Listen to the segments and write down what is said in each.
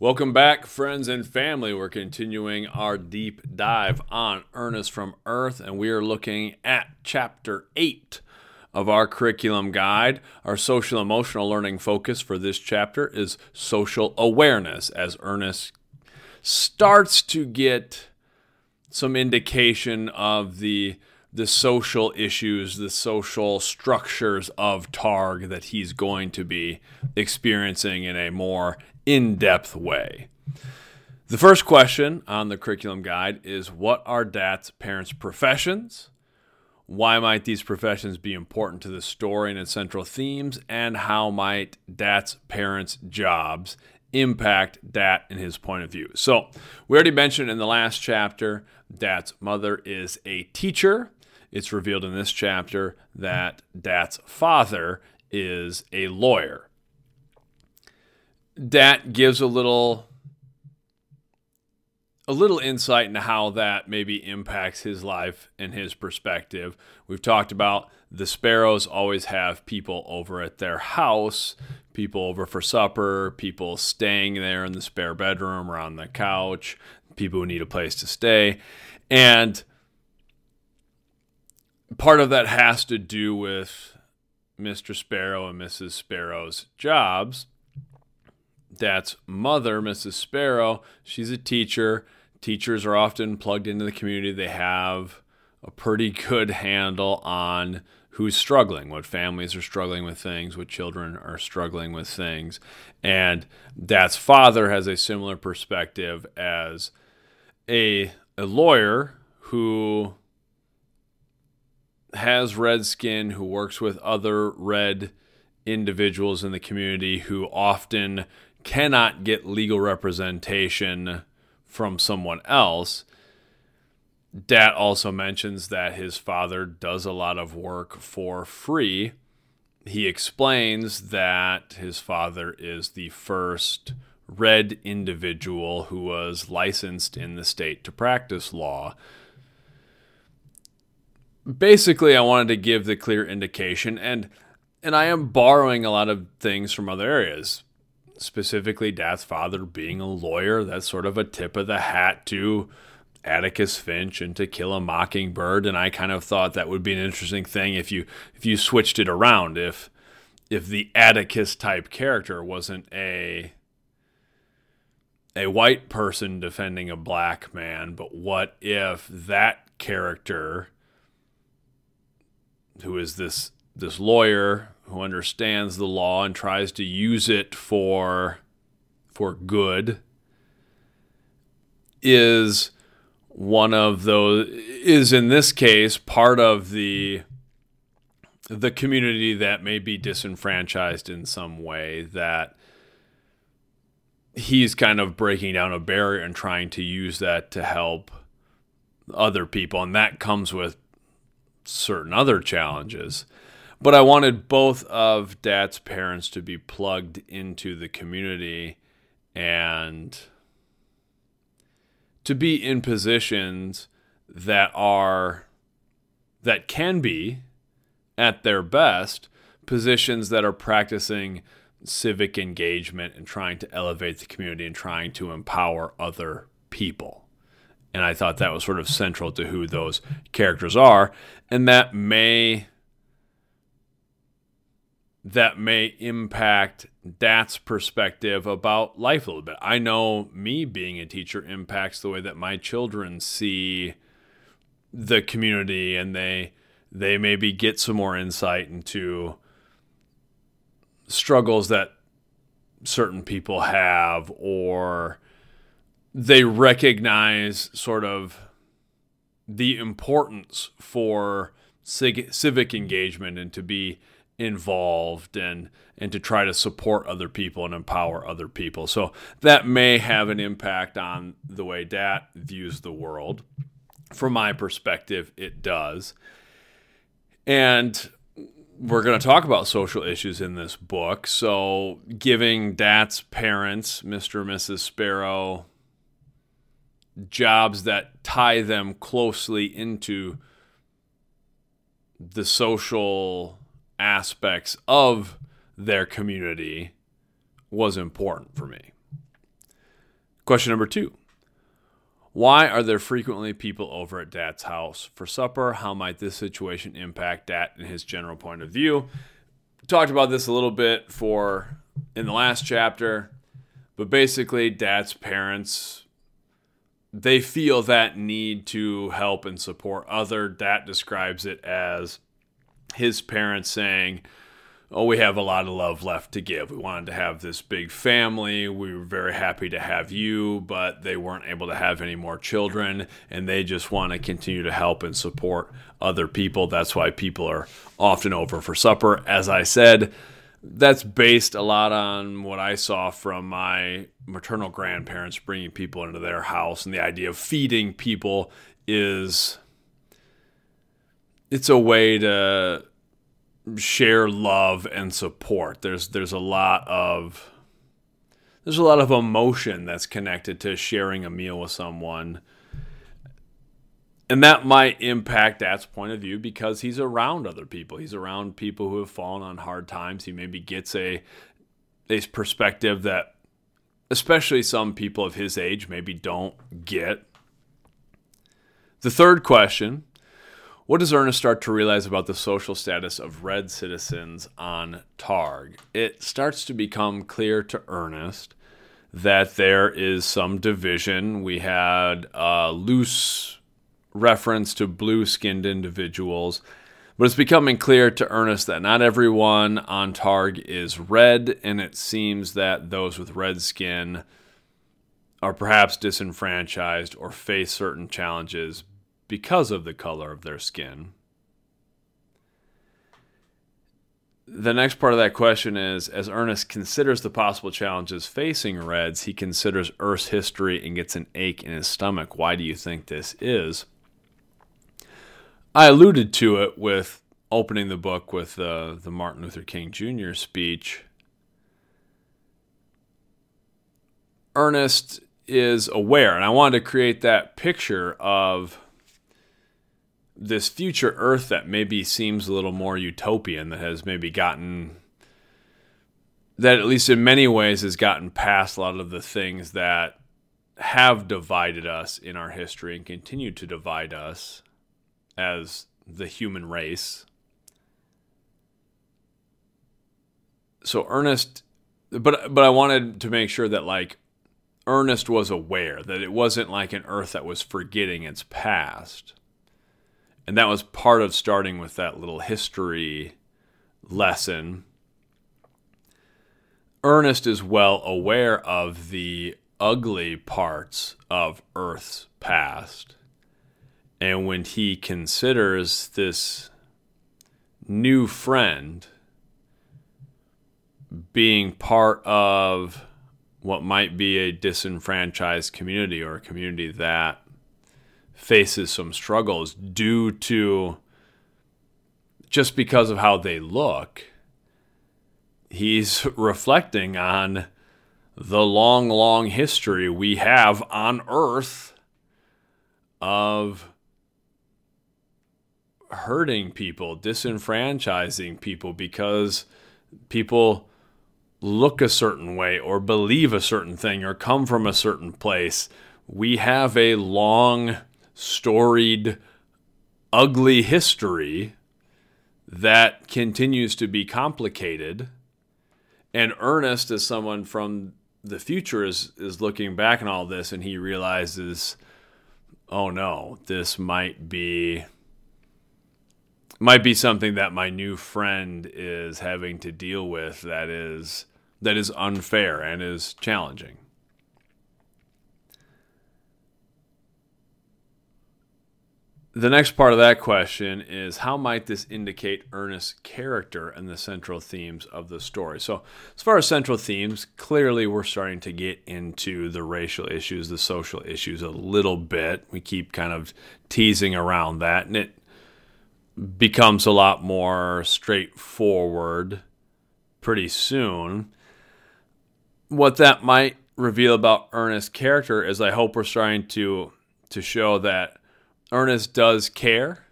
Welcome back, friends and family. We're continuing our deep dive on Ernest from Earth, and we are looking at chapter 8 of our curriculum guide. Our social emotional learning focus for this chapter is social awareness, as Ernest starts to get some indication of the the social issues, the social structures of Targ that he's going to be experiencing in a more in depth way. The first question on the curriculum guide is What are Dat's parents' professions? Why might these professions be important to the story and its central themes? And how might Dat's parents' jobs impact Dat in his point of view? So, we already mentioned in the last chapter, Dat's mother is a teacher. It's revealed in this chapter that Dat's father is a lawyer. Dat gives a little a little insight into how that maybe impacts his life and his perspective. We've talked about the Sparrows always have people over at their house, people over for supper, people staying there in the spare bedroom or on the couch, people who need a place to stay. And part of that has to do with Mr. Sparrow and Mrs. Sparrow's jobs. Dat's mother, Mrs. Sparrow, she's a teacher. Teachers are often plugged into the community. They have a pretty good handle on who's struggling, what families are struggling with things, what children are struggling with things. And Dat's father has a similar perspective as a, a lawyer who has red skin, who works with other red individuals in the community who often cannot get legal representation from someone else. Dat also mentions that his father does a lot of work for free. He explains that his father is the first red individual who was licensed in the state to practice law. Basically, I wanted to give the clear indication and and I am borrowing a lot of things from other areas specifically Dat's father being a lawyer. That's sort of a tip of the hat to Atticus Finch and To Kill a Mockingbird. And I kind of thought that would be an interesting thing if you if you switched it around. If if the Atticus type character wasn't a a white person defending a black man, but what if that character who is this this lawyer who understands the law and tries to use it for for good is one of those is in this case part of the the community that may be disenfranchised in some way that he's kind of breaking down a barrier and trying to use that to help other people. And that comes with certain other challenges but I wanted both of Dat's parents to be plugged into the community and to be in positions that are that can be at their best positions that are practicing civic engagement and trying to elevate the community and trying to empower other people. And I thought that was sort of central to who those characters are. And that may that may impact Dat's perspective about life a little bit. I know me being a teacher impacts the way that my children see the community and they they maybe get some more insight into struggles that certain people have or they recognize sort of the importance for civic engagement and to be involved and and to try to support other people and empower other people. So that may have an impact on the way Dat views the world. From my perspective, it does. And we're going to talk about social issues in this book. So, giving Dat's parents, Mr. and Mrs. Sparrow, jobs that tie them closely into the social aspects of their community was important for me. Question number two Why are there frequently people over at Dat's house for supper? How might this situation impact Dat and his general point of view? Talked about this a little bit for in the last chapter, but basically, Dat's parents they feel that need to help and support other. Dat describes it as his parents saying, oh, we have a lot of love left to give. We wanted to have this big family. We were very happy to have you, but they weren't able to have any more children, and they just want to continue to help and support other people. That's why people are often over for supper. As I said, that's based a lot on what I saw from my maternal grandparents bringing people into their house, and the idea of feeding people is it's a way to share love and support. There's there's a lot of there's a lot of emotion that's connected to sharing a meal with someone. And that might impact Dat's point of view because he's around other people. He's around people who have fallen on hard times. He maybe gets a a perspective that especially some people of his age maybe don't get. The third question what does Ernest start to realize about the social status of red citizens on Targ? It starts to become clear to Ernest that there is some division. We had a loose reference to blue skinned individuals, but it's becoming clear to Ernest that not everyone on Targ is red, and it seems that those with red skin are perhaps disenfranchised or face certain challenges because of the color of their skin. The next part of that question is as Ernest considers the possible challenges facing Reds, he considers Earth's history and gets an ache in his stomach. Why do you think this is? I alluded to it with opening the book with uh, the Martin Luther King Jr. speech. Ernest is aware, and I wanted to create that picture of this future Earth that maybe seems a little more utopian, that has maybe gotten that at least in many ways has gotten past a lot of the things that have divided us in our history and continue to divide us as the human race. So Ernest but but I wanted to make sure that like Ernest was aware that it wasn't like an earth that was forgetting its past and that was part of starting with that little history lesson. Ernest is well aware of the ugly parts of Earth's past. And when he considers this new friend being part of what might be a disenfranchised community or a community that faces some struggles due to just because of how they look. He's reflecting on the long, long history we have on Earth of hurting people, disenfranchising people because people look a certain way or believe a certain thing or come from a certain place. We have a long storied, ugly history that continues to be complicated. And Ernest, as someone from the future, is, is looking back on all this and he realizes, oh no, this might be might be something that my new friend is having to deal with that is that is unfair and is challenging. The next part of that question is how might this indicate Ernest's character and the central themes of the story? So, as far as central themes, clearly we're starting to get into the racial issues, the social issues a little bit. We keep kind of teasing around that, and it becomes a lot more straightforward pretty soon. What that might reveal about Ernest's character is I hope we're starting to to show that Ernest does care,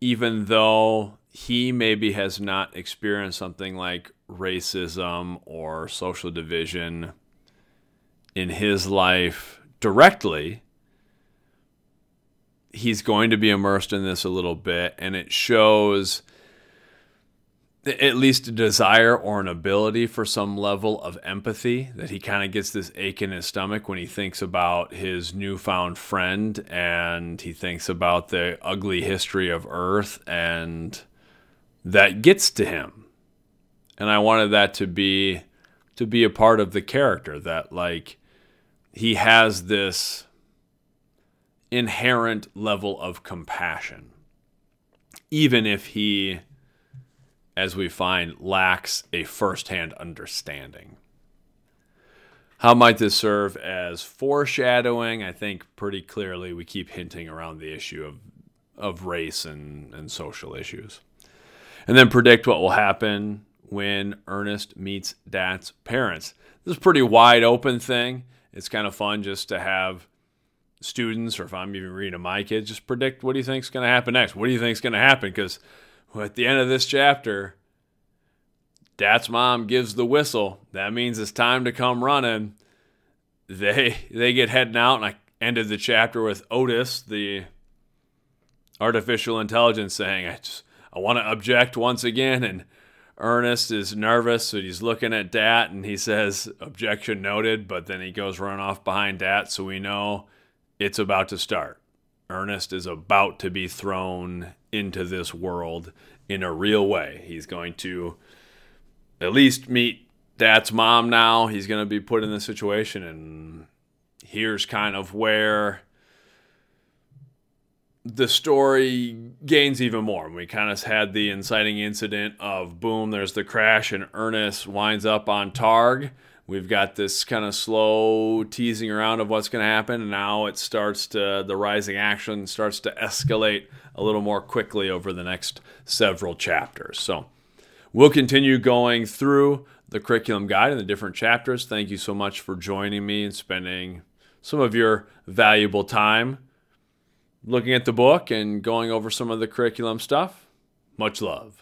even though he maybe has not experienced something like racism or social division in his life directly, he's going to be immersed in this a little bit, and it shows at least a desire or an ability for some level of empathy that he kind of gets this ache in his stomach when he thinks about his newfound friend and he thinks about the ugly history of earth and that gets to him. And i wanted that to be to be a part of the character that like he has this inherent level of compassion even if he as we find, lacks a firsthand understanding. How might this serve as foreshadowing? I think pretty clearly we keep hinting around the issue of, of race and, and social issues. And then predict what will happen when Ernest meets Dat's parents. This is a pretty wide open thing. It's kind of fun just to have students, or if I'm even reading to my kids, just predict what do you think is going to happen next? What do you think is going to happen? Because at the end of this chapter, Dat's mom gives the whistle. That means it's time to come running. They they get heading out, and I ended the chapter with Otis, the artificial intelligence, saying, "I just I want to object once again." And Ernest is nervous, so he's looking at Dat, and he says, "Objection noted." But then he goes run off behind Dat, so we know it's about to start. Ernest is about to be thrown into this world in a real way. He's going to at least meet Dat's mom now. He's going to be put in this situation, and here's kind of where the story gains even more. We kind of had the inciting incident of boom, there's the crash, and Ernest winds up on Targ. We've got this kind of slow teasing around of what's going to happen, and now it starts to the rising action starts to escalate a little more quickly over the next several chapters. So we'll continue going through the curriculum guide and the different chapters. Thank you so much for joining me and spending some of your valuable time looking at the book and going over some of the curriculum stuff. Much love.